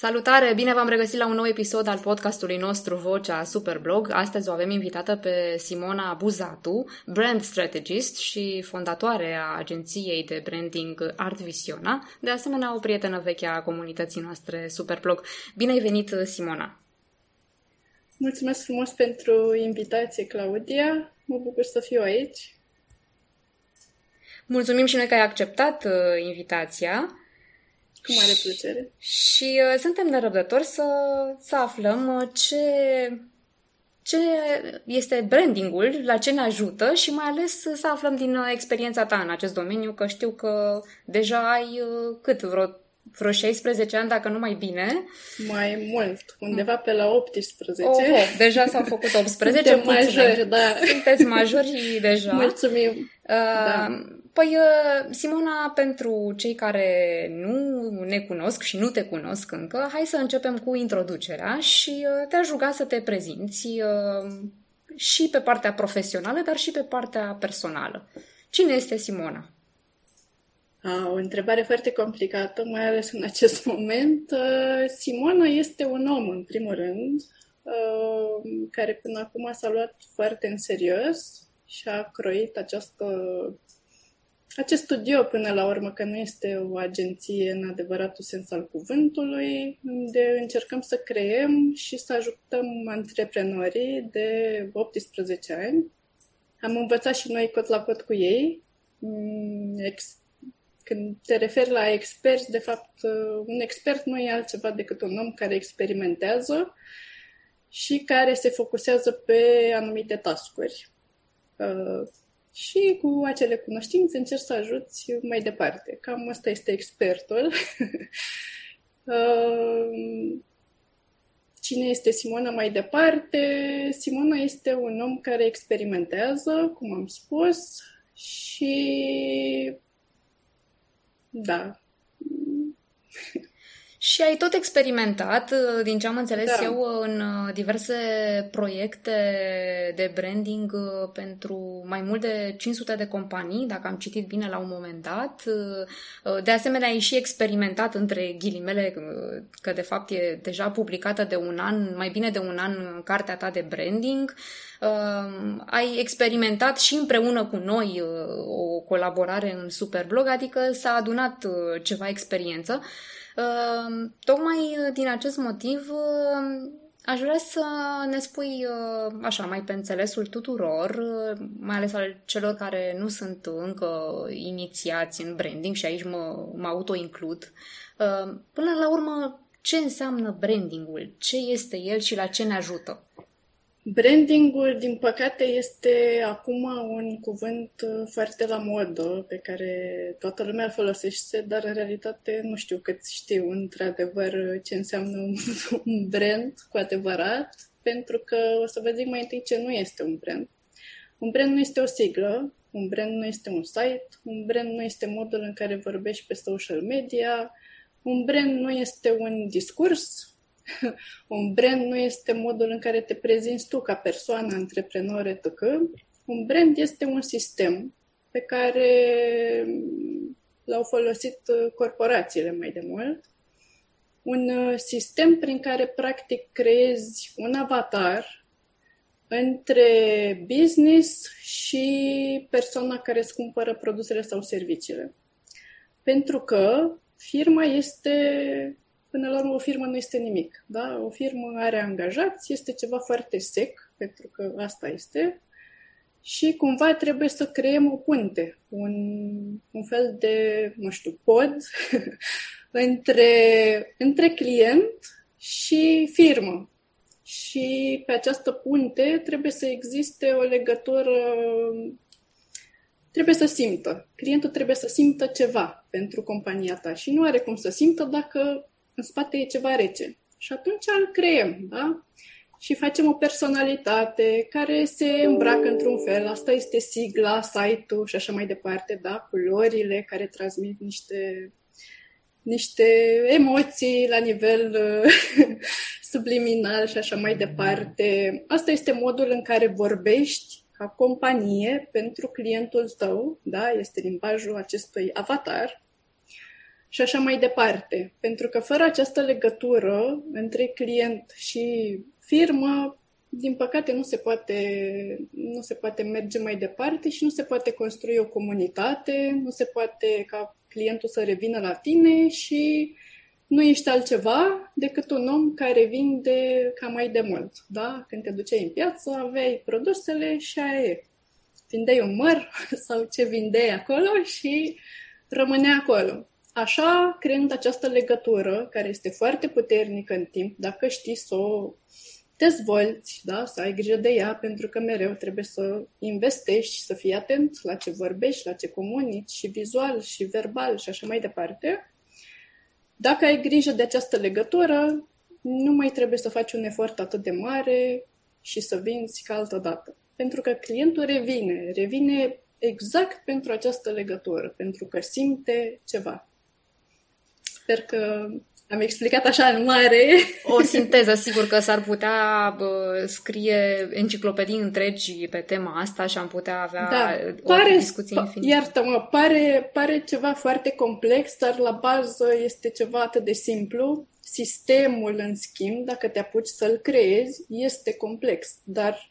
Salutare! Bine v-am regăsit la un nou episod al podcastului nostru Vocea Superblog. Astăzi o avem invitată pe Simona Buzatu, brand strategist și fondatoare a agenției de branding Art Visiona, de asemenea o prietenă veche a comunității noastre Superblog. Bine ai venit, Simona! Mulțumesc frumos pentru invitație, Claudia. Mă bucur să fiu aici. Mulțumim și noi că ai acceptat uh, invitația. Cu mare plăcere. Și uh, suntem nerăbdători să, să aflăm uh, ce, ce este brandingul, la ce ne ajută și mai ales să aflăm din uh, experiența ta în acest domeniu, că știu că deja ai uh, cât, vreo vreo 16 ani, dacă nu mai bine. Mai mult, undeva pe la 18. Oh, oh deja s-au făcut 18. Suntem majori, da. Sunteți majori deja. Mulțumim. Uh, da. Păi, uh, Simona, pentru cei care nu ne cunosc și nu te cunosc încă, hai să începem cu introducerea și uh, te-aș ruga să te prezinți uh, și pe partea profesională, dar și pe partea personală. Cine este Simona? A, o întrebare foarte complicată, mai ales în acest moment. Simona este un om, în primul rând, care până acum s-a luat foarte în serios și a croit această acest studio, până la urmă, că nu este o agenție în adevăratul sens al cuvântului, unde încercăm să creăm și să ajutăm antreprenorii de 18 ani. Am învățat și noi cot la cot cu ei. Mm, când te referi la experți, de fapt, un expert nu e altceva decât un om care experimentează și care se focusează pe anumite tascuri și cu acele cunoștințe încerci să ajuți mai departe. Cam asta este expertul. Um, cine este Simona mai departe? Simona este un om care experimentează, cum am spus, și da, și ai tot experimentat, uh, din ce am înțeles da. eu, în uh, diverse proiecte de branding uh, pentru mai mult de 500 de companii, dacă am citit bine la un moment dat. De asemenea, ai și experimentat între ghilimele, că de fapt e deja publicată de un an, mai bine de un an, cartea ta de branding. Ai experimentat și împreună cu noi o colaborare în Superblog, adică s-a adunat ceva experiență. Ehm, tocmai uh, din acest motiv uh, aș vrea să ne spui uh, așa mai pe înțelesul tuturor, mai ales al celor care nu sunt încă inițiați în branding și aici mă, mă auto-includ. Ehm, până la urmă, ce înseamnă brandingul? Ce este el și la ce ne ajută? Brandingul, din păcate, este acum un cuvânt uh, foarte la modă, pe care toată lumea îl folosește, dar în realitate nu știu cât știu într-adevăr ce înseamnă un brand cu adevărat, pentru că o să vă zic mai întâi ce nu este un brand. Un brand nu este o siglă, un brand nu este un site, un brand nu este modul în care vorbești pe social media, un brand nu este un discurs, un brand nu este modul în care te prezinți tu ca persoană, antreprenor, etc. Un brand este un sistem pe care l-au folosit uh, corporațiile mai de mult. Un uh, sistem prin care, practic, creezi un avatar între business și persoana care îți cumpără produsele sau serviciile. Pentru că firma este Până la urmă, o firmă nu este nimic. Da? O firmă are angajați, este ceva foarte sec, pentru că asta este, și cumva trebuie să creăm o punte, un, un fel de, nu știu, pod între, între client și firmă. Și pe această punte trebuie să existe o legătură, trebuie să simtă. Clientul trebuie să simtă ceva pentru compania ta și nu are cum să simtă dacă în spate e ceva rece. Și atunci îl creăm, da? Și facem o personalitate care se îmbracă într-un fel. Asta este sigla, site-ul și așa mai departe, da? Culorile care transmit niște, niște emoții la nivel subliminal și așa mai departe. Asta este modul în care vorbești ca companie pentru clientul tău, da? Este limbajul acestui avatar și așa mai departe. Pentru că fără această legătură între client și firmă, din păcate nu se poate, nu se poate merge mai departe și nu se poate construi o comunitate, nu se poate ca clientul să revină la tine și nu ești altceva decât un om care vinde ca mai de mult. Da? Când te duceai în piață, aveai produsele și aia e. Vindeai un măr sau ce vindeai acolo și rămânea acolo. Așa, creând această legătură, care este foarte puternică în timp, dacă știi să o dezvolți, da? să ai grijă de ea, pentru că mereu trebuie să investești și să fii atent la ce vorbești, la ce comunici, și vizual, și verbal, și așa mai departe. Dacă ai grijă de această legătură, nu mai trebuie să faci un efort atât de mare și să vinzi ca altă dată. Pentru că clientul revine, revine exact pentru această legătură, pentru că simte ceva. Sper că am explicat așa în mare. O sinteză, sigur că s-ar putea bă, scrie enciclopedii întregi pe tema asta și am putea avea da. o pare, discuție infinită. Iartă-mă, pare, pare ceva foarte complex, dar la bază este ceva atât de simplu. Sistemul, în schimb, dacă te apuci să-l creezi, este complex, dar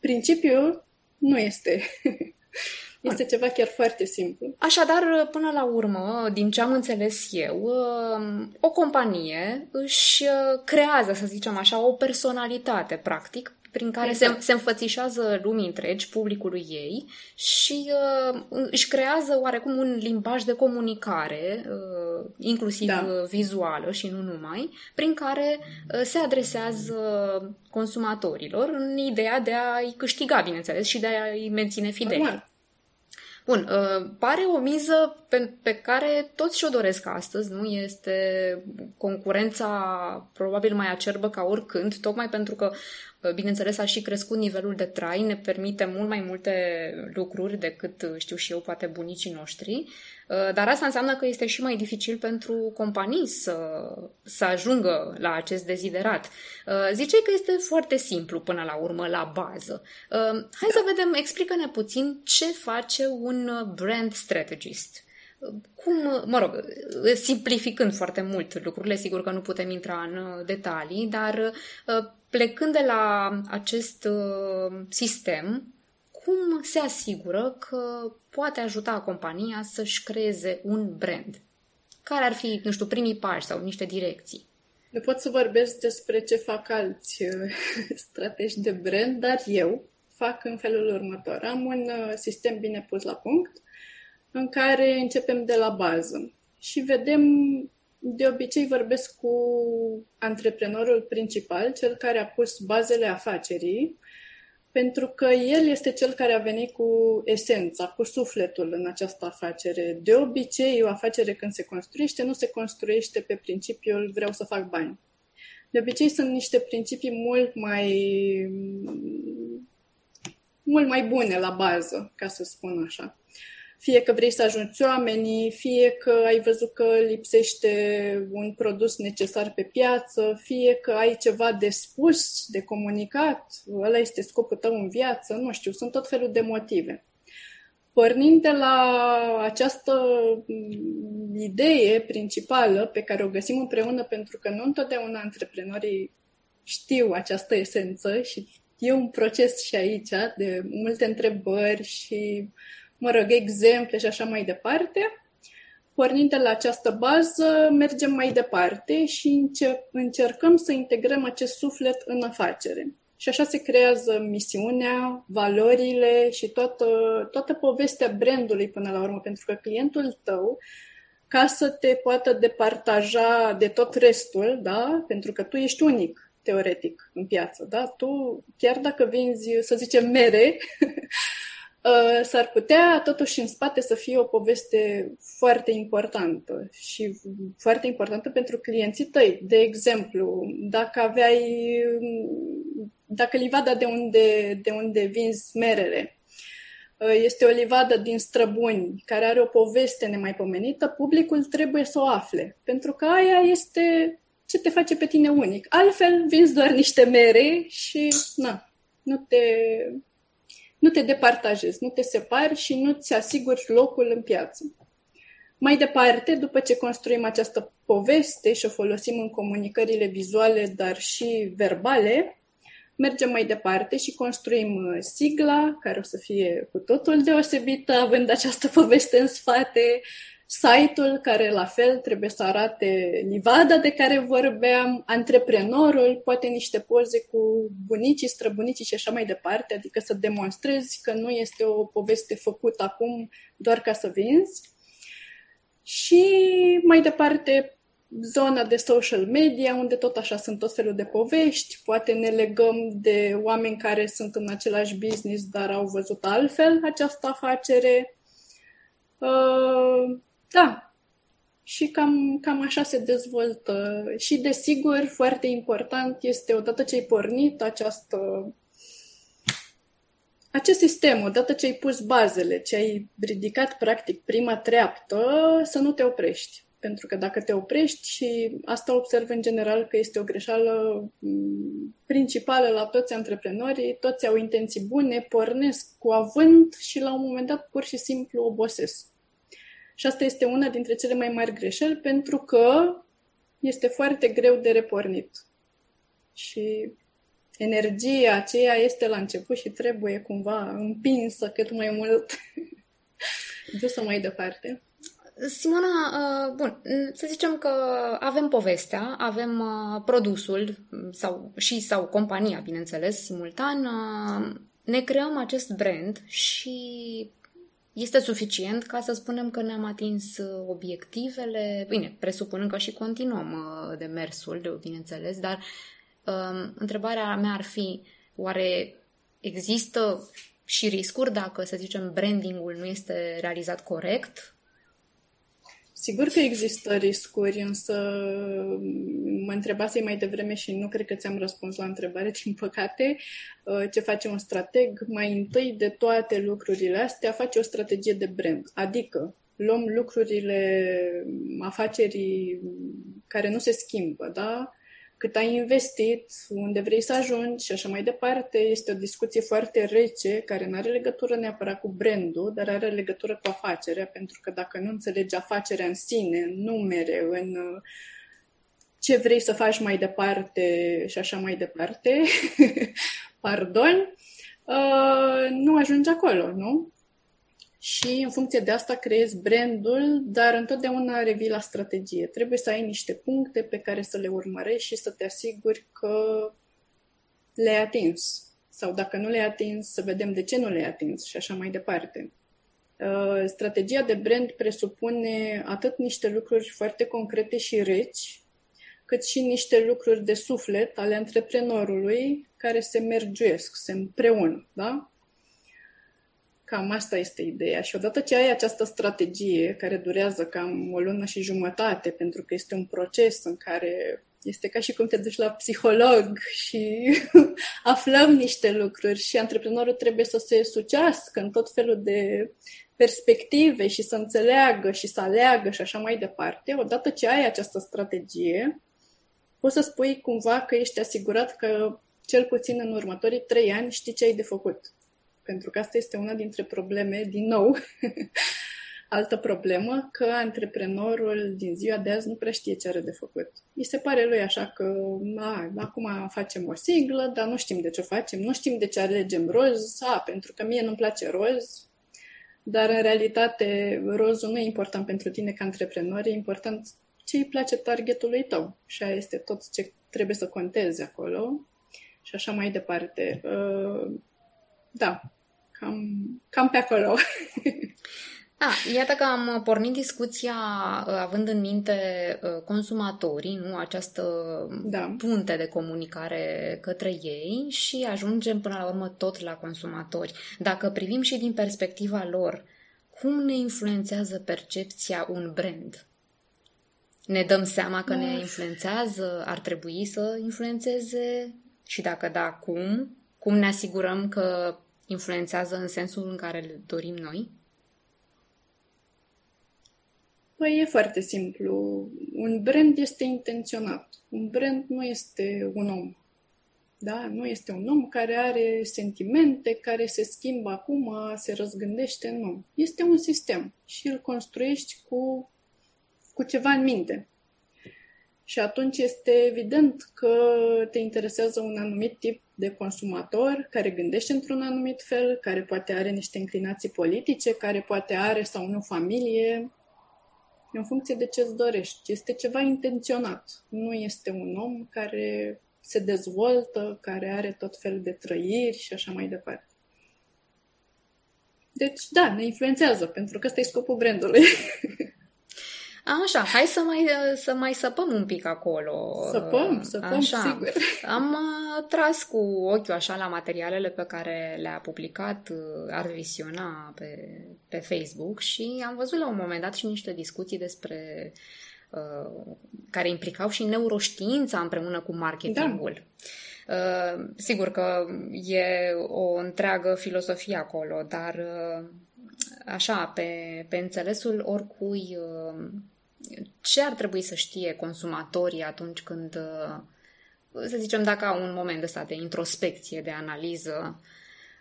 principiul nu este. Este ceva chiar foarte simplu. Așadar, până la urmă, din ce am înțeles eu, um, o companie își uh, creează, să zicem așa, o personalitate, practic, prin care exact. se, se înfățișează lumii întregi, publicului ei și uh, își creează oarecum un limbaj de comunicare, uh, inclusiv da. vizuală și nu numai, prin care uh, se adresează consumatorilor în ideea de a-i câștiga, bineînțeles, și de a-i menține fideli. Normal. Bun, uh, pare o miză pe, pe care toți și-o doresc astăzi, nu? Este concurența probabil mai acerbă ca oricând, tocmai pentru că Bineînțeles, a și crescut nivelul de trai, ne permite mult mai multe lucruri decât, știu și eu, poate bunicii noștri, dar asta înseamnă că este și mai dificil pentru companii să, să ajungă la acest deziderat. Ziceai că este foarte simplu până la urmă, la bază. Hai să vedem, explică-ne puțin ce face un brand strategist cum, mă rog, simplificând foarte mult lucrurile, sigur că nu putem intra în detalii, dar plecând de la acest uh, sistem, cum se asigură că poate ajuta compania să-și creeze un brand? Care ar fi, nu știu, primii pași sau niște direcții? Nu pot să vorbesc despre ce fac alți uh, strategi de brand, dar eu fac în felul următor. Am un uh, sistem bine pus la punct în care începem de la bază și vedem de obicei vorbesc cu antreprenorul principal, cel care a pus bazele afacerii, pentru că el este cel care a venit cu esența, cu sufletul în această afacere. De obicei, o afacere când se construiește, nu se construiește pe principiul vreau să fac bani. De obicei sunt niște principii mult mai mult mai bune la bază, ca să spun așa fie că vrei să ajungi oamenii, fie că ai văzut că lipsește un produs necesar pe piață, fie că ai ceva de spus, de comunicat, ăla este scopul tău în viață, nu știu, sunt tot felul de motive. Pornind de la această idee principală pe care o găsim împreună, pentru că nu întotdeauna antreprenorii știu această esență și e un proces și aici de multe întrebări și mă rog, exemple și așa mai departe. Pornind de la această bază, mergem mai departe și încercăm să integrăm acest suflet în afacere. Și așa se creează misiunea, valorile și toată, toată povestea brandului până la urmă, pentru că clientul tău, ca să te poată departaja de tot restul, da? pentru că tu ești unic, teoretic, în piață. Da? Tu, chiar dacă vinzi, să zicem, mere, Uh, s-ar putea totuși în spate să fie o poveste foarte importantă și foarte importantă pentru clienții tăi. De exemplu, dacă aveai, dacă livada de unde, de unde vinzi merele uh, este o livadă din străbuni care are o poveste nemaipomenită, publicul trebuie să o afle, pentru că aia este ce te face pe tine unic. Altfel, vinzi doar niște mere și na, nu te, nu te departajezi, nu te separi și nu ți asiguri locul în piață. Mai departe, după ce construim această poveste și o folosim în comunicările vizuale, dar și verbale, mergem mai departe și construim uh, sigla, care o să fie cu totul deosebită, având această poveste în spate, site-ul care la fel trebuie să arate livada de care vorbeam, antreprenorul, poate niște poze cu bunicii, străbunicii și așa mai departe, adică să demonstrezi că nu este o poveste făcută acum doar ca să vinzi. Și mai departe, zona de social media, unde tot așa sunt tot felul de povești, poate ne legăm de oameni care sunt în același business, dar au văzut altfel această afacere. Uh, da, și cam, cam așa se dezvoltă. Și, desigur, foarte important este, odată ce ai pornit această, acest sistem, odată ce ai pus bazele, ce ai ridicat, practic, prima treaptă, să nu te oprești. Pentru că dacă te oprești și asta observ în general că este o greșeală mm, principală la toți antreprenorii, toți au intenții bune, pornesc cu avânt și la un moment dat pur și simplu obosesc. Și asta este una dintre cele mai mari greșeli pentru că este foarte greu de repornit. Și energia aceea este la început și trebuie cumva împinsă cât mai mult dusă mai departe. Simona, uh, bun, să zicem că avem povestea, avem uh, produsul sau și sau compania, bineînțeles, simultan, uh, ne creăm acest brand și este suficient ca să spunem că ne-am atins obiectivele, bine, presupunând că și continuăm demersul, bineînțeles, dar um, întrebarea mea ar fi, oare există și riscuri dacă, să zicem, brandingul nu este realizat corect? Sigur că există riscuri, însă mă întrebasei mai devreme și nu cred că ți-am răspuns la întrebare, din păcate. Uh, ce face un strateg? Mai întâi de toate lucrurile astea face o strategie de brand, adică luăm lucrurile afacerii care nu se schimbă, da? Cât ai investit, unde vrei să ajungi și așa mai departe. Este o discuție foarte rece, care nu are legătură neapărat cu brandul, dar are legătură cu afacerea, pentru că dacă nu înțelegi afacerea în sine, în numere, în uh, ce vrei să faci mai departe și așa mai departe, pardon, uh, nu ajungi acolo, nu? Și în funcție de asta creezi brandul, dar întotdeauna revii la strategie. Trebuie să ai niște puncte pe care să le urmărești și să te asiguri că le-ai atins. Sau dacă nu le-ai atins, să vedem de ce nu le-ai atins și așa mai departe. Uh, strategia de brand presupune atât niște lucruri foarte concrete și reci, cât și niște lucruri de suflet ale antreprenorului care se mergiuiesc, se împreună, da? Cam asta este ideea. Și odată ce ai această strategie, care durează cam o lună și jumătate, pentru că este un proces în care este ca și cum te duci la psiholog și aflăm niște lucruri și antreprenorul trebuie să se sucească în tot felul de perspective și să înțeleagă și să aleagă și așa mai departe. Odată ce ai această strategie, poți să spui cumva că ești asigurat că cel puțin în următorii trei ani știi ce ai de făcut pentru că asta este una dintre probleme, din nou, altă problemă, că antreprenorul din ziua de azi nu prea știe ce are de făcut. Mi se pare lui așa că, a, acum facem o siglă, dar nu știm de ce o facem, nu știm de ce alegem roz, a, pentru că mie nu-mi place roz, dar în realitate rozul nu e important pentru tine ca antreprenor, e important ce îi place targetului tău. Și aia este tot ce trebuie să conteze acolo și așa mai departe. Uh, da, cam, cam pe acolo. A, iată că am pornit discuția uh, având în minte uh, consumatorii, nu această da. punte de comunicare către ei și ajungem până la urmă tot la consumatori. Dacă privim și din perspectiva lor, cum ne influențează percepția un brand? Ne dăm seama că ne influențează? Ar trebui să influențeze? Și dacă da, cum? Cum ne asigurăm că influențează în sensul în care le dorim noi? Păi e foarte simplu. Un brand este intenționat. Un brand nu este un om. Da? Nu este un om care are sentimente, care se schimbă acum, se răzgândește, nu. Este un sistem și îl construiești cu, cu ceva în minte. Și atunci este evident că te interesează un anumit tip de consumator care gândește într-un anumit fel, care poate are niște inclinații politice, care poate are sau nu familie, în funcție de ce îți dorești. Este ceva intenționat. Nu este un om care se dezvoltă, care are tot felul de trăiri și așa mai departe. Deci, da, ne influențează, pentru că ăsta e scopul brandului. Așa, hai să mai, să mai săpăm un pic acolo. Săpăm, săpăm, așa. sigur. Am uh, tras cu ochiul așa la materialele pe care le-a publicat uh, Ar Visiona pe, pe Facebook și am văzut la un moment dat și niște discuții despre uh, care implicau și neuroștiința împreună cu marketingul. Da. Uh, sigur că e o întreagă filosofie acolo, dar uh, așa, pe, pe înțelesul oricui, uh, ce ar trebui să știe consumatorii atunci când, uh, să zicem, dacă au un moment ăsta de introspecție, de analiză,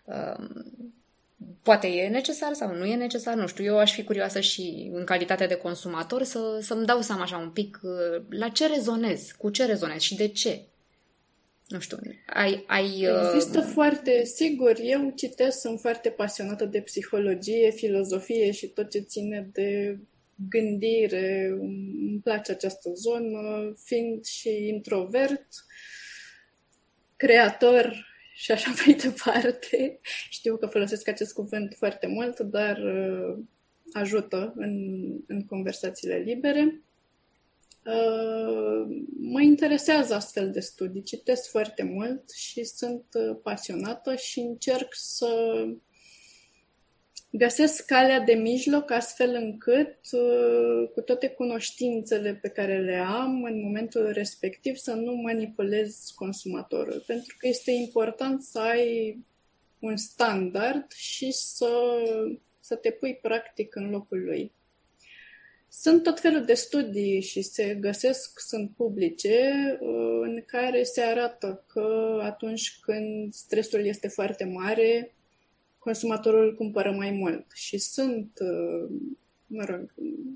uh, poate e necesar sau nu e necesar, nu știu, eu aș fi curioasă și în calitate de consumator să, să-mi dau seama așa un pic la ce rezonez, cu ce rezonez și de ce. Nu știu, ai... ai Există uh... foarte, sigur, eu citesc, sunt foarte pasionată de psihologie, filozofie și tot ce ține de gândire, îmi place această zonă, fiind și introvert, creator și așa mai departe. Știu că folosesc acest cuvânt foarte mult, dar uh, ajută în, în conversațiile libere. Uh, mă interesează astfel de studii, citesc foarte mult și sunt uh, pasionată și încerc să găsesc calea de mijloc astfel încât, uh, cu toate cunoștințele pe care le am în momentul respectiv, să nu manipulez consumatorul. Pentru că este important să ai un standard și să, să te pui practic în locul lui. Sunt tot felul de studii și se găsesc, sunt publice, uh, în care se arată că atunci când stresul este foarte mare, consumatorul cumpără mai mult. Și sunt, uh, mă rog,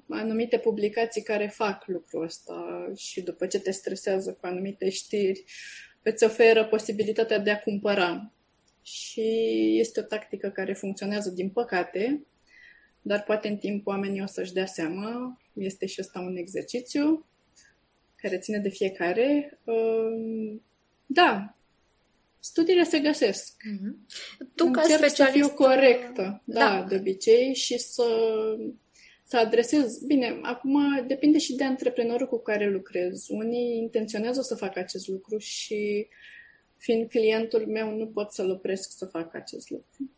anumite publicații care fac lucrul ăsta și după ce te stresează cu anumite știri, îți oferă posibilitatea de a cumpăra. Și este o tactică care funcționează, din păcate, dar poate în timp oamenii o să-și dea seama. Este și ăsta un exercițiu care ține de fiecare. Um, da, studiile se găsesc. Mm-hmm. Tu Încerc ca specialist... să fiu corectă, da, da, de obicei, și să, să adresez... Bine, acum depinde și de antreprenorul cu care lucrez. Unii intenționează să facă acest lucru și fiind clientul meu, nu pot să-l opresc să facă acest lucru.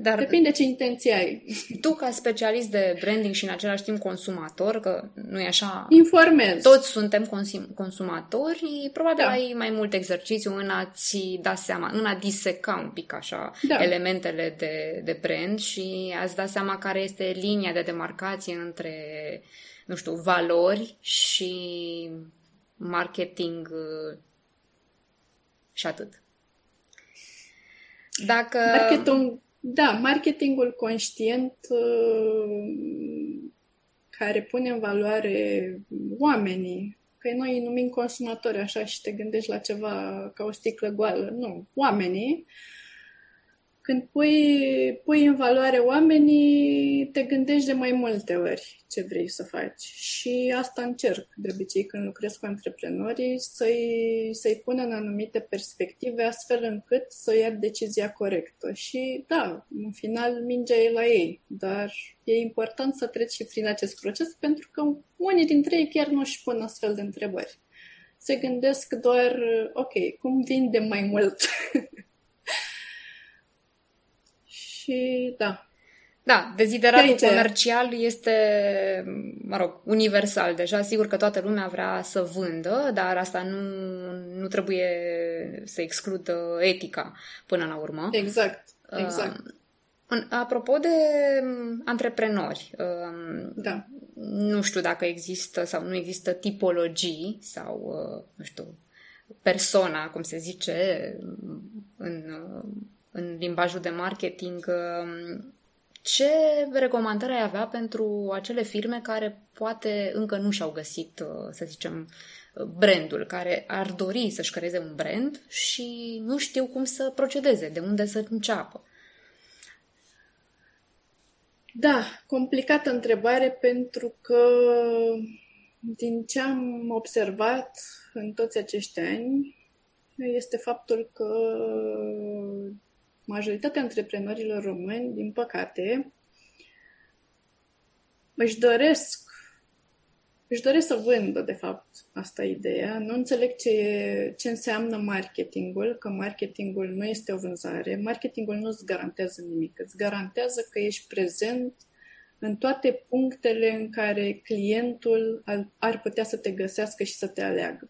Dar Depinde ce intenție ai. Tu, ca specialist de branding și în același timp consumator, că nu e așa... Informez. Toți suntem consum- consumatori, probabil da. ai mai mult exercițiu în a-ți da seama, în a diseca un pic așa da. elementele de, de brand și a-ți da seama care este linia de demarcație între, nu știu, valori și marketing și atât. Dacă... Marketing, da, marketingul conștient uh, care pune în valoare oamenii, că noi îi numim consumatori așa și te gândești la ceva ca o sticlă goală. Nu, oamenii când pui, pui în valoare oamenii, te gândești de mai multe ori ce vrei să faci. Și asta încerc de obicei când lucrez cu antreprenorii, să-i, să-i pun în anumite perspective astfel încât să ia decizia corectă. Și da, în final mingea e la ei, dar e important să treci și prin acest proces pentru că unii dintre ei chiar nu își pun astfel de întrebări. Se gândesc doar, ok, cum vinde mai mult? și da. Da, dezideratul de comercial este, mă rog, universal. Deja sigur că toată lumea vrea să vândă, dar asta nu, nu trebuie să excludă etica până la urmă. Exact, exact. Uh, apropo de antreprenori, uh, da. nu știu dacă există sau nu există tipologii sau, uh, nu știu, persona, cum se zice în, în limbajul de marketing, ce recomandări ai avea pentru acele firme care poate încă nu și-au găsit, să zicem, brandul, care ar dori să-și creeze un brand și nu știu cum să procedeze, de unde să înceapă? Da, complicată întrebare pentru că din ce am observat în toți acești ani este faptul că majoritatea antreprenorilor români, din păcate, își doresc își doresc să vândă, de fapt, asta e ideea. Nu înțeleg ce, ce înseamnă marketingul, că marketingul nu este o vânzare. Marketingul nu îți garantează nimic. Îți garantează că ești prezent în toate punctele în care clientul ar putea să te găsească și să te aleagă.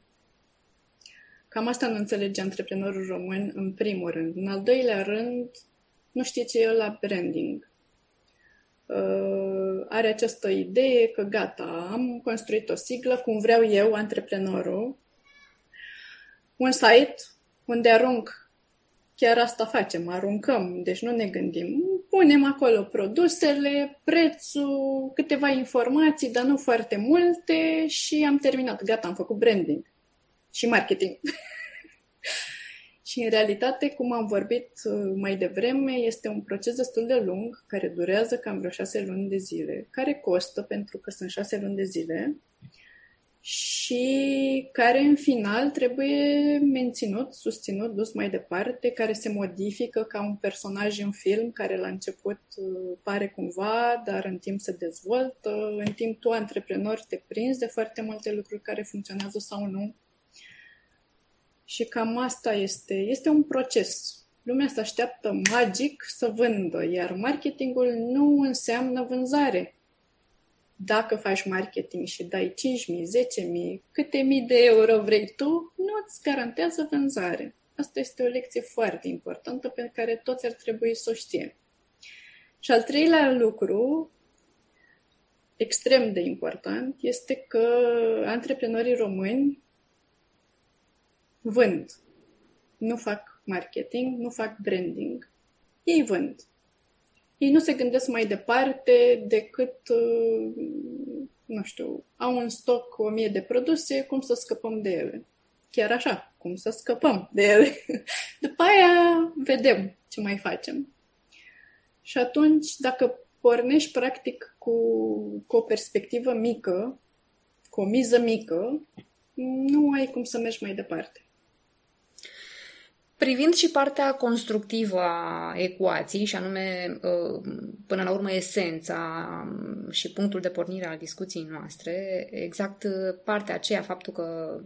Cam asta nu înțelege antreprenorul român în primul rând. În al doilea rând, nu știe ce e la branding. Uh, are această idee că gata, am construit o siglă cum vreau eu, antreprenorul, un site unde arunc, chiar asta facem, aruncăm, deci nu ne gândim, punem acolo produsele, prețul, câteva informații, dar nu foarte multe și am terminat, gata, am făcut branding și marketing. Și în realitate, cum am vorbit uh, mai devreme, este un proces destul de lung, care durează cam vreo șase luni de zile, care costă pentru că sunt șase luni de zile și care în final trebuie menținut, susținut, dus mai departe, care se modifică ca un personaj în film care la început uh, pare cumva, dar în timp se dezvoltă, în timp tu, antreprenor, te prinzi de foarte multe lucruri care funcționează sau nu și cam asta este. Este un proces. Lumea se așteaptă magic să vândă, iar marketingul nu înseamnă vânzare. Dacă faci marketing și dai 5.000, 10.000, câte mii de euro vrei tu, nu îți garantează vânzare. Asta este o lecție foarte importantă pe care toți ar trebui să o știe. Și al treilea lucru, extrem de important, este că antreprenorii români vând. Nu fac marketing, nu fac branding. Ei vând. Ei nu se gândesc mai departe decât, uh, nu știu, au în stoc o mie de produse, cum să scăpăm de ele. Chiar așa, cum să scăpăm de ele. După aia vedem ce mai facem. Și atunci, dacă pornești practic cu, cu o perspectivă mică, cu o miză mică, nu ai cum să mergi mai departe. Privind și partea constructivă a ecuației, și anume, uh, până la urmă, esența um, și punctul de pornire al discuției noastre, exact uh, partea aceea, faptul că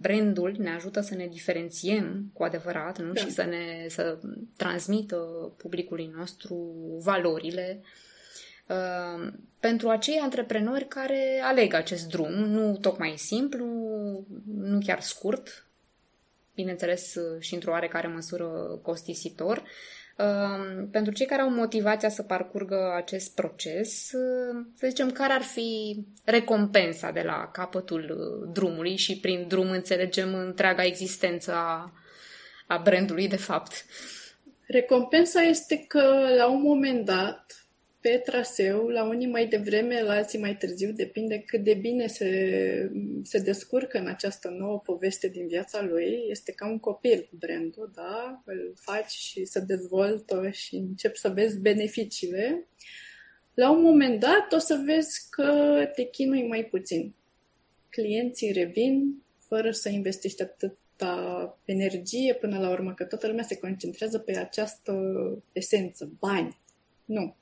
brandul ne ajută să ne diferențiem cu adevărat nu? Da. și să ne să transmită publicului nostru valorile. Uh, pentru acei antreprenori care aleg acest drum, nu tocmai simplu, nu chiar scurt, bineînțeles uh, și într-o oarecare măsură costisitor. Um, pentru cei care au motivația să parcurgă acest proces, uh, să zicem, care ar fi recompensa de la capătul uh, drumului și prin drum înțelegem întreaga existență a, a brandului, de fapt. Recompensa este că la un moment dat pe traseu, la unii mai devreme, la alții mai târziu, depinde cât de bine se, se descurcă în această nouă poveste din viața lui. Este ca un copil brandul, da? Îl faci și se dezvoltă și începi să vezi beneficiile. La un moment dat o să vezi că te chinui mai puțin. Clienții revin fără să investești atâta energie până la urmă, că toată lumea se concentrează pe această esență, bani. Nu,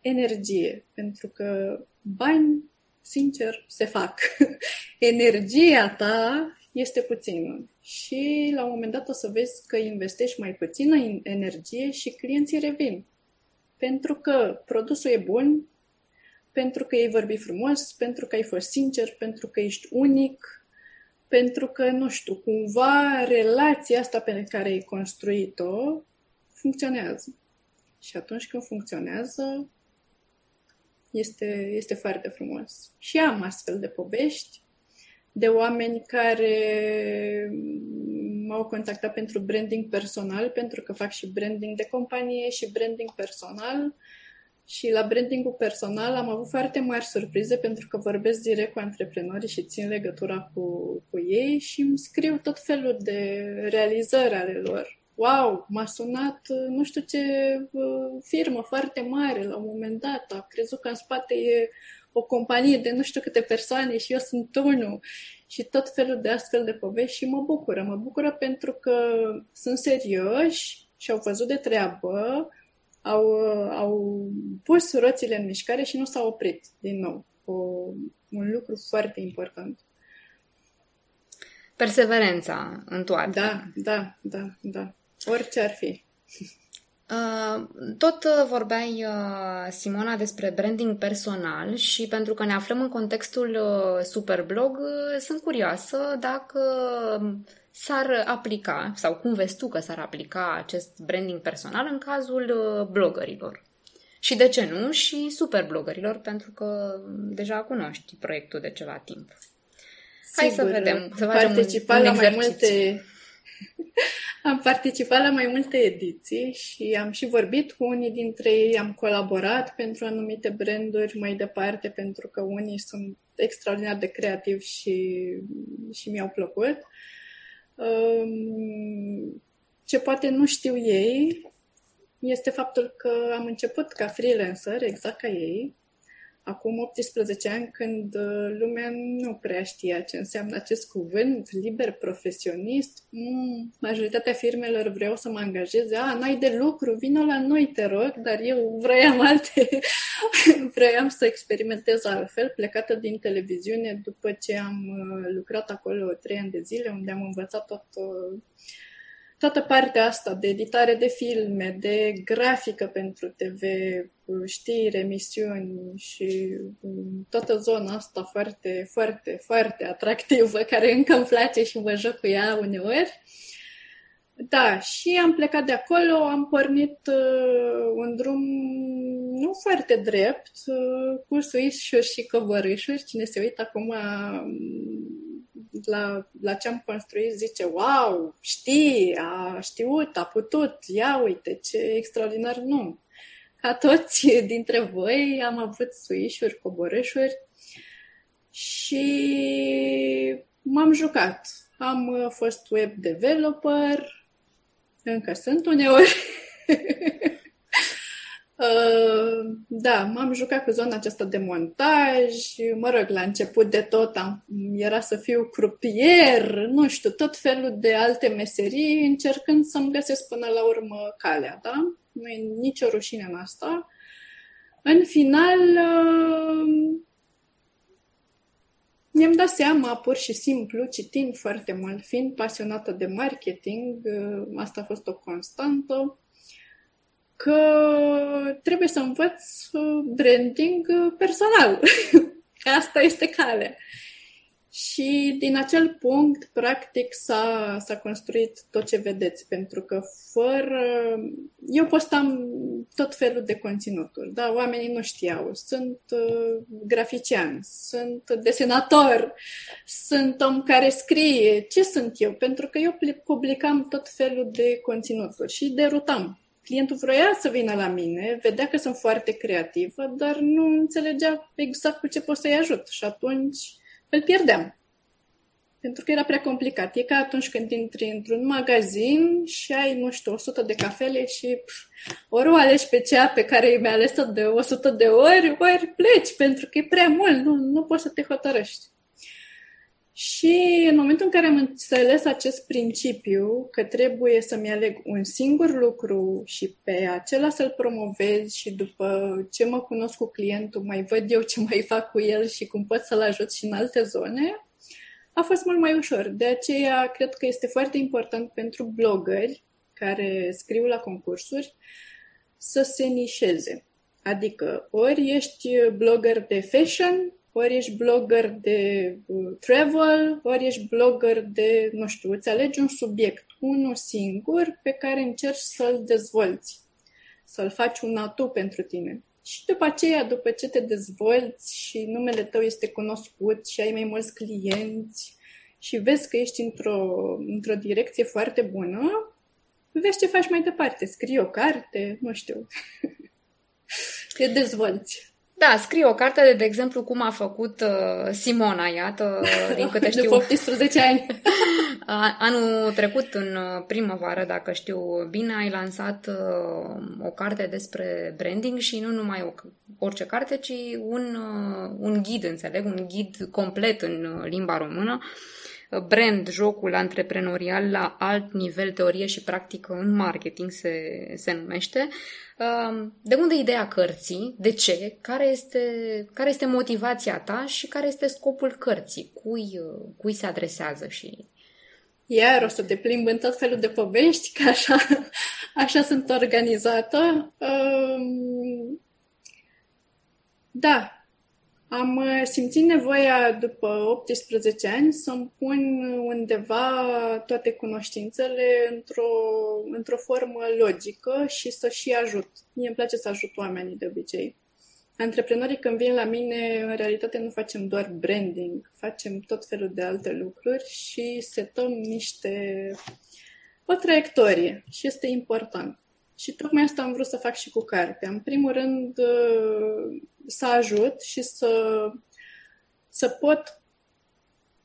energie, pentru că bani, sincer, se fac. Energia ta este puțină și la un moment dat o să vezi că investești mai puțină energie și clienții revin. Pentru că produsul e bun, pentru că ei vorbi frumos, pentru că ai fost sincer, pentru că ești unic, pentru că, nu știu, cumva relația asta pe care ai construit-o funcționează. Și atunci când funcționează, este, este foarte frumos. Și am astfel de povești de oameni care m-au contactat pentru branding personal, pentru că fac și branding de companie și branding personal. Și la brandingul personal am avut foarte mari surprize pentru că vorbesc direct cu antreprenorii și țin legătura cu, cu ei și îmi scriu tot felul de realizări ale lor. Wow, m-a sunat nu știu ce firmă foarte mare la un moment dat, a crezut că în spate e o companie de nu știu câte persoane și eu sunt unul și tot felul de astfel de povești și mă bucură. Mă bucură pentru că sunt serioși și au văzut de treabă, au, au pus roțile în mișcare și nu s-au oprit din nou. O, un lucru foarte important. Perseverența în toate. Da, da, da, da. Orice ar fi. Uh, tot uh, vorbeai, uh, Simona, despre branding personal și pentru că ne aflăm în contextul Superblog, sunt curioasă dacă s-ar aplica, sau cum vezi tu că s-ar aplica acest branding personal în cazul blogărilor. Și de ce nu și superblogărilor, pentru că deja cunoști proiectul de ceva timp. Hai Sigur, să vedem, să facem un, un la mai multe am participat la mai multe ediții și am și vorbit cu unii dintre ei, am colaborat pentru anumite branduri mai departe, pentru că unii sunt extraordinar de creativi și, și mi-au plăcut. Um, ce poate nu știu ei este faptul că am început ca freelancer, exact ca ei, acum 18 ani, când uh, lumea nu prea știa ce înseamnă acest cuvânt, liber profesionist, mm, majoritatea firmelor vreau să mă angajeze, a, n-ai de lucru, vină la noi, te rog, dar eu vreau alte, vreau să experimentez altfel, plecată din televiziune după ce am uh, lucrat acolo trei ani de zile, unde am învățat tot uh, toată partea asta de editare de filme, de grafică pentru TV, știri, emisiuni și um, toată zona asta foarte, foarte, foarte atractivă, care încă îmi place și mă joc cu ea uneori. Da, și am plecat de acolo, am pornit uh, un drum nu foarte drept, uh, cu suișuri și coborâșuri. Cine se uită acum la, la ce am construit zice, wow, știi, a știut, a putut, ia uite, ce extraordinar, nu. Ca toți dintre voi am avut suișuri, coborâșuri și m-am jucat. Am fost web developer, încă sunt uneori. Uh, da, m-am jucat cu zona aceasta de montaj, mă rog, la început de tot am, era să fiu crupier, nu știu, tot felul de alte meserii, încercând să-mi găsesc până la urmă calea, da? Nu e nicio rușine în asta. În final, uh, mi-am dat seama, pur și simplu, citind foarte mult, fiind pasionată de marketing, uh, asta a fost o constantă, că trebuie să învăț uh, branding uh, personal. că asta este calea. Și din acel punct, practic, s-a, s-a construit tot ce vedeți, pentru că fără... Eu postam tot felul de conținuturi, da? Oamenii nu știau. Sunt uh, grafician, sunt desenator, sunt om care scrie. Ce sunt eu? Pentru că eu publicam tot felul de conținuturi și derutam clientul vroia să vină la mine, vedea că sunt foarte creativă, dar nu înțelegea exact cu ce pot să-i ajut și atunci îl pierdeam. Pentru că era prea complicat. E ca atunci când intri într-un magazin și ai, nu știu, 100 de cafele și pf, ori o alegi pe cea pe care mi-a ales de 100 de ori, ori pleci, pentru că e prea mult, nu, nu poți să te hotărăști. Și în momentul în care am înțeles acest principiu, că trebuie să-mi aleg un singur lucru și pe acela să-l promovez și după ce mă cunosc cu clientul, mai văd eu ce mai fac cu el și cum pot să-l ajut și în alte zone, a fost mult mai ușor. De aceea, cred că este foarte important pentru blogări care scriu la concursuri să se nișeze. Adică ori ești blogger de fashion, ori ești blogger de uh, travel, ori ești blogger de, nu știu, îți alegi un subiect, unul singur, pe care încerci să-l dezvolți, să-l faci un atu pentru tine. Și după aceea, după ce te dezvolți și numele tău este cunoscut și ai mai mulți clienți și vezi că ești într-o, într-o direcție foarte bună, vezi ce faci mai departe. Scrii o carte, nu știu. te dezvolți. Da, scrie o carte, de, de exemplu, cum a făcut uh, Simona, iată, din câte știu. De 18 ani. Anul trecut, în uh, primăvară, dacă știu bine, ai lansat uh, o carte despre branding și nu numai o, orice carte, ci un, uh, un ghid, înțeleg, un ghid complet în uh, limba română. Brand, jocul antreprenorial la alt nivel, teorie și practică în marketing se, se numește. Uh, de unde ideea cărții? De ce? Care este, care este motivația ta și care este scopul cărții? Cui, uh, cui se adresează și iar o să te plimb în tot felul de povești, că așa, așa sunt organizată. Um, da, am uh, simțit nevoia după 18 ani să-mi pun undeva toate cunoștințele într-o, într-o formă logică și să și ajut. Mie îmi place să ajut oamenii de obicei. Antreprenorii când vin la mine, în realitate nu facem doar branding, facem tot felul de alte lucruri și setăm niște o traiectorie și este important. Și tocmai asta am vrut să fac și cu cartea. În primul rând, să ajut și să, să pot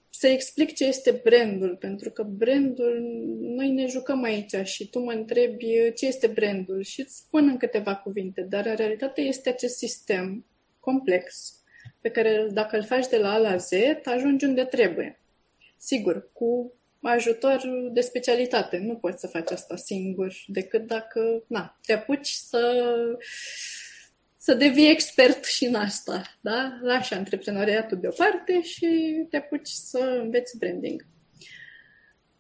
să explic ce este brandul, pentru că brandul, noi ne jucăm aici și tu mă întrebi ce este brandul și îți spun în câteva cuvinte, dar în realitate este acest sistem complex pe care dacă îl faci de la A la Z, ajungi unde trebuie. Sigur, cu ajutor de specialitate. Nu poți să faci asta singur, decât dacă na, te apuci să să devii expert și în asta, da? Lași antreprenoriatul deoparte și te apuci să înveți branding.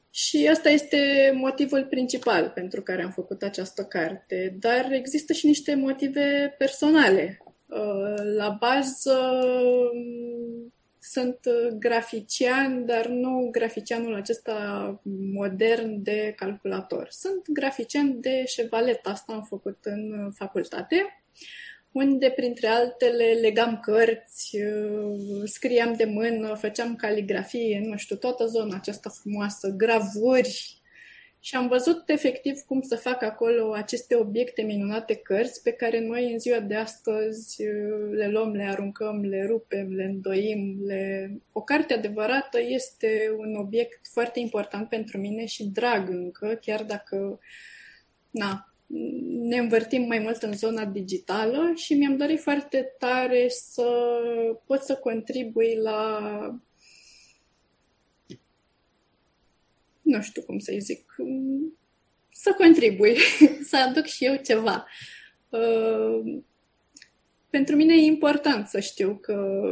Și asta este motivul principal pentru care am făcut această carte, dar există și niște motive personale. Uh, la bază sunt grafician, dar nu graficianul acesta modern de calculator. Sunt grafician de șevalet, asta am făcut în facultate unde, printre altele, legam cărți, uh, scriam de mână, făceam caligrafie, nu știu, toată zona aceasta frumoasă, gravuri. Și am văzut efectiv cum să fac acolo aceste obiecte minunate cărți pe care noi în ziua de astăzi uh, le luăm, le aruncăm, le rupem, le îndoim. Le... O carte adevărată este un obiect foarte important pentru mine și drag încă, chiar dacă na, ne învârtim mai mult în zona digitală și mi-am dorit foarte tare să pot să contribui la nu știu cum să-i zic, să contribui, să aduc și eu ceva. Uh, pentru mine e important să știu că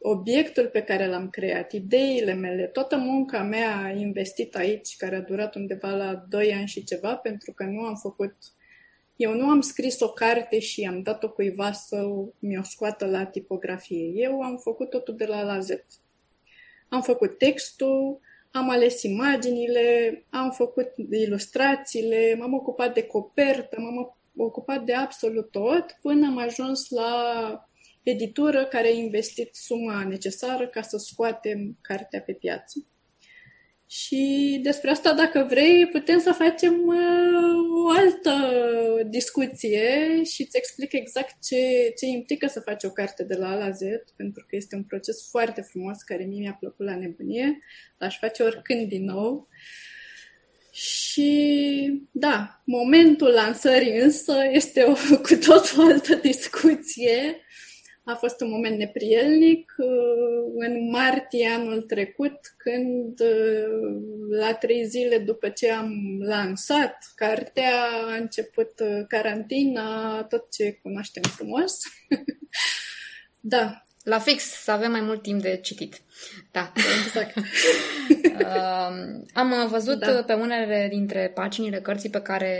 obiectul pe care l-am creat, ideile mele, toată munca mea investită aici, care a durat undeva la 2 ani și ceva, pentru că nu am făcut eu nu am scris o carte și am dat-o cuiva să mi-o scoată la tipografie. Eu am făcut totul de la la Z. Am făcut textul, am ales imaginile, am făcut ilustrațiile, m-am ocupat de copertă, m-am ocupat de absolut tot până am ajuns la editură care a investit suma necesară ca să scoatem cartea pe piață. Și despre asta, dacă vrei, putem să facem uh, o altă discuție și îți explic exact ce, ce implică să faci o carte de la A la Z, pentru că este un proces foarte frumos care mie mi-a plăcut la nebunie. L-aș face oricând din nou. Și da, momentul lansării însă este o cu tot o altă discuție a fost un moment neprielnic. Uh, în martie anul trecut, când uh, la trei zile după ce am lansat cartea, a început uh, carantina, tot ce cunoaștem frumos. da, la fix, să avem mai mult timp de citit. Da. Exact. uh, am văzut da. pe unele dintre paginile cărții pe care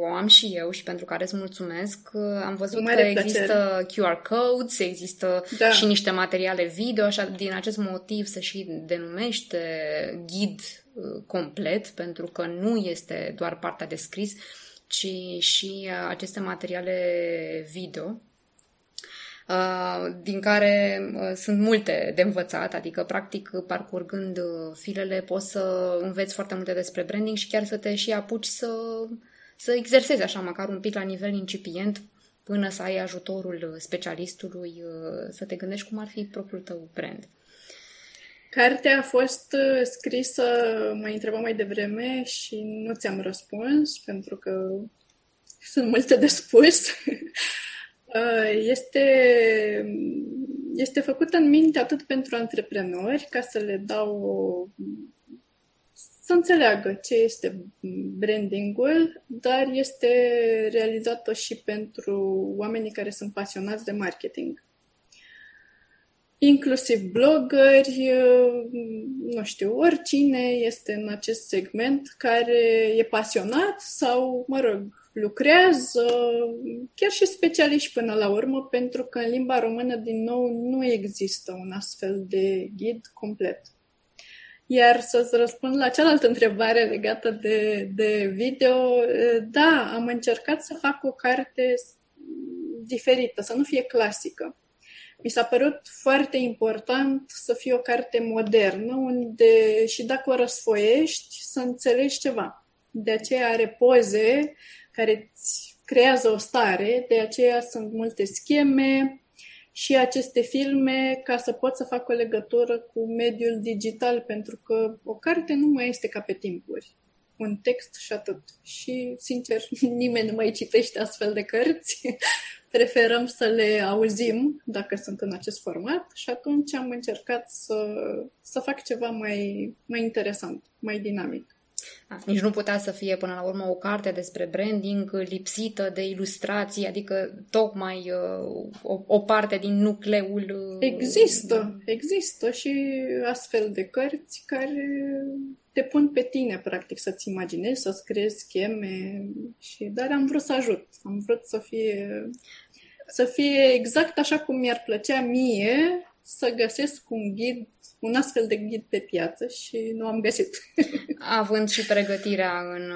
o am și eu și pentru care îți mulțumesc. Am văzut că există plăcere. QR codes, există da. și niște materiale video, așa din acest motiv se și denumește ghid uh, complet, pentru că nu este doar partea de scris, ci și aceste materiale video din care sunt multe de învățat, adică practic parcurgând filele poți să înveți foarte multe despre branding și chiar să te și apuci să, să exersezi așa măcar un pic la nivel incipient până să ai ajutorul specialistului să te gândești cum ar fi propriul tău brand. Cartea a fost scrisă, mă întreba mai devreme și nu ți-am răspuns pentru că sunt multe de spus. Uh, este, este făcută în minte atât pentru antreprenori, ca să le dau să înțeleagă ce este brandingul, dar este realizată și pentru oamenii care sunt pasionați de marketing. Inclusiv blogări, uh, nu știu, oricine este în acest segment care e pasionat sau, mă rog, lucrează, chiar și specialiști până la urmă, pentru că în limba română, din nou, nu există un astfel de ghid complet. Iar să-ți răspund la cealaltă întrebare legată de, de video, da, am încercat să fac o carte diferită, să nu fie clasică. Mi s-a părut foarte important să fie o carte modernă, unde și dacă o răsfoiești, să înțelegi ceva. De aceea are poze care îți creează o stare, de aceea sunt multe scheme și aceste filme ca să pot să fac o legătură cu mediul digital, pentru că o carte nu mai este ca pe timpuri. Un text și atât. Și, sincer, nimeni nu mai citește astfel de cărți. Preferăm să le auzim dacă sunt în acest format și atunci am încercat să, să fac ceva mai, mai interesant, mai dinamic. Da, nici nu putea să fie până la urmă o carte despre branding lipsită de ilustrații, adică tocmai uh, o, o parte din nucleul... Uh, există, există și astfel de cărți care te pun pe tine, practic, să-ți imaginezi, să-ți creezi scheme, și, dar am vrut să ajut, am vrut să fie, să fie exact așa cum mi-ar plăcea mie să găsesc un ghid un astfel de ghid pe piață și nu am găsit. Având și pregătirea în,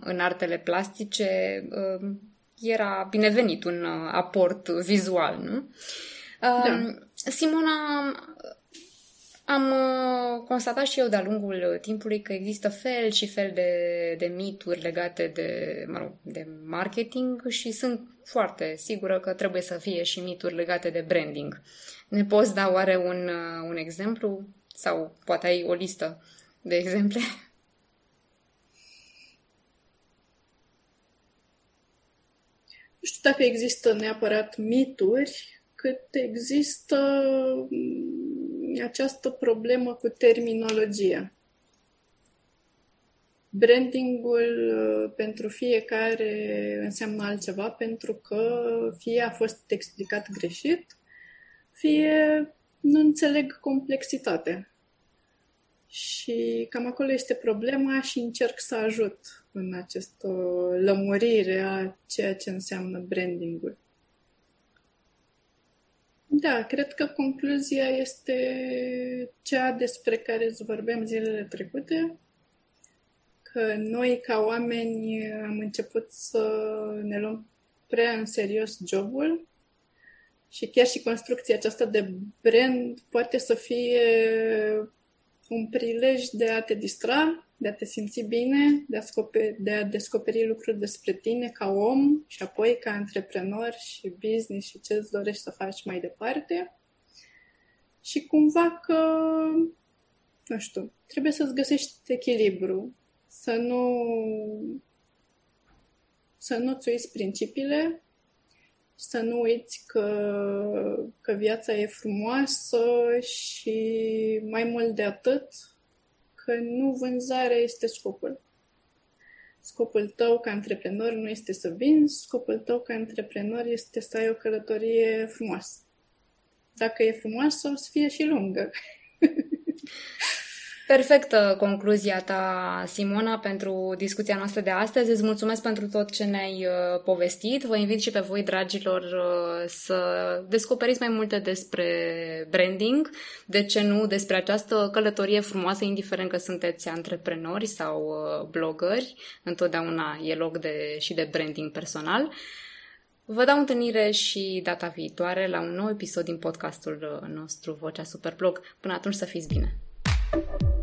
în artele plastice, um, era binevenit un aport vizual, nu? Da. Um, Simona, am uh, constatat și eu de-a lungul timpului că există fel și fel de, de mituri legate de, mă rog, de marketing și sunt foarte sigură că trebuie să fie și mituri legate de branding. Ne poți da oare un, uh, un exemplu? Sau poate ai o listă de exemple? Nu știu dacă există neapărat mituri, cât există mm, această problemă cu terminologia. Brandingul uh, pentru fiecare înseamnă altceva pentru că fie a fost explicat greșit, fie nu înțeleg complexitatea. Și cam acolo este problema și încerc să ajut în această lămurire a ceea ce înseamnă brandingul. Da, cred că concluzia este cea despre care îți vorbeam zilele trecute, că noi ca oameni am început să ne luăm prea în serios jobul și chiar și construcția aceasta de brand poate să fie un prilej de a te distra, de a te simți bine, de a, scoperi, de a descoperi lucruri despre tine ca om și apoi ca antreprenor și business și ce îți dorești să faci mai departe. Și cumva că, nu știu, trebuie să-ți găsești echilibru, să nu să nu-ți uiți principiile, să nu uiți că, că viața e frumoasă și mai mult de atât, că nu vânzarea este scopul. Scopul tău ca antreprenor nu este să vinzi, scopul tău ca antreprenor este să ai o călătorie frumoasă. Dacă e frumoasă, o să fie și lungă. Perfectă concluzia ta, Simona, pentru discuția noastră de astăzi. Îți mulțumesc pentru tot ce ne-ai uh, povestit. Vă invit și pe voi, dragilor, uh, să descoperiți mai multe despre branding, de ce nu, despre această călătorie frumoasă, indiferent că sunteți antreprenori sau uh, blogări. Întotdeauna e loc de, și de branding personal. Vă dau întâlnire și data viitoare la un nou episod din podcastul nostru Vocea Superblog. Până atunci să fiți bine! thank you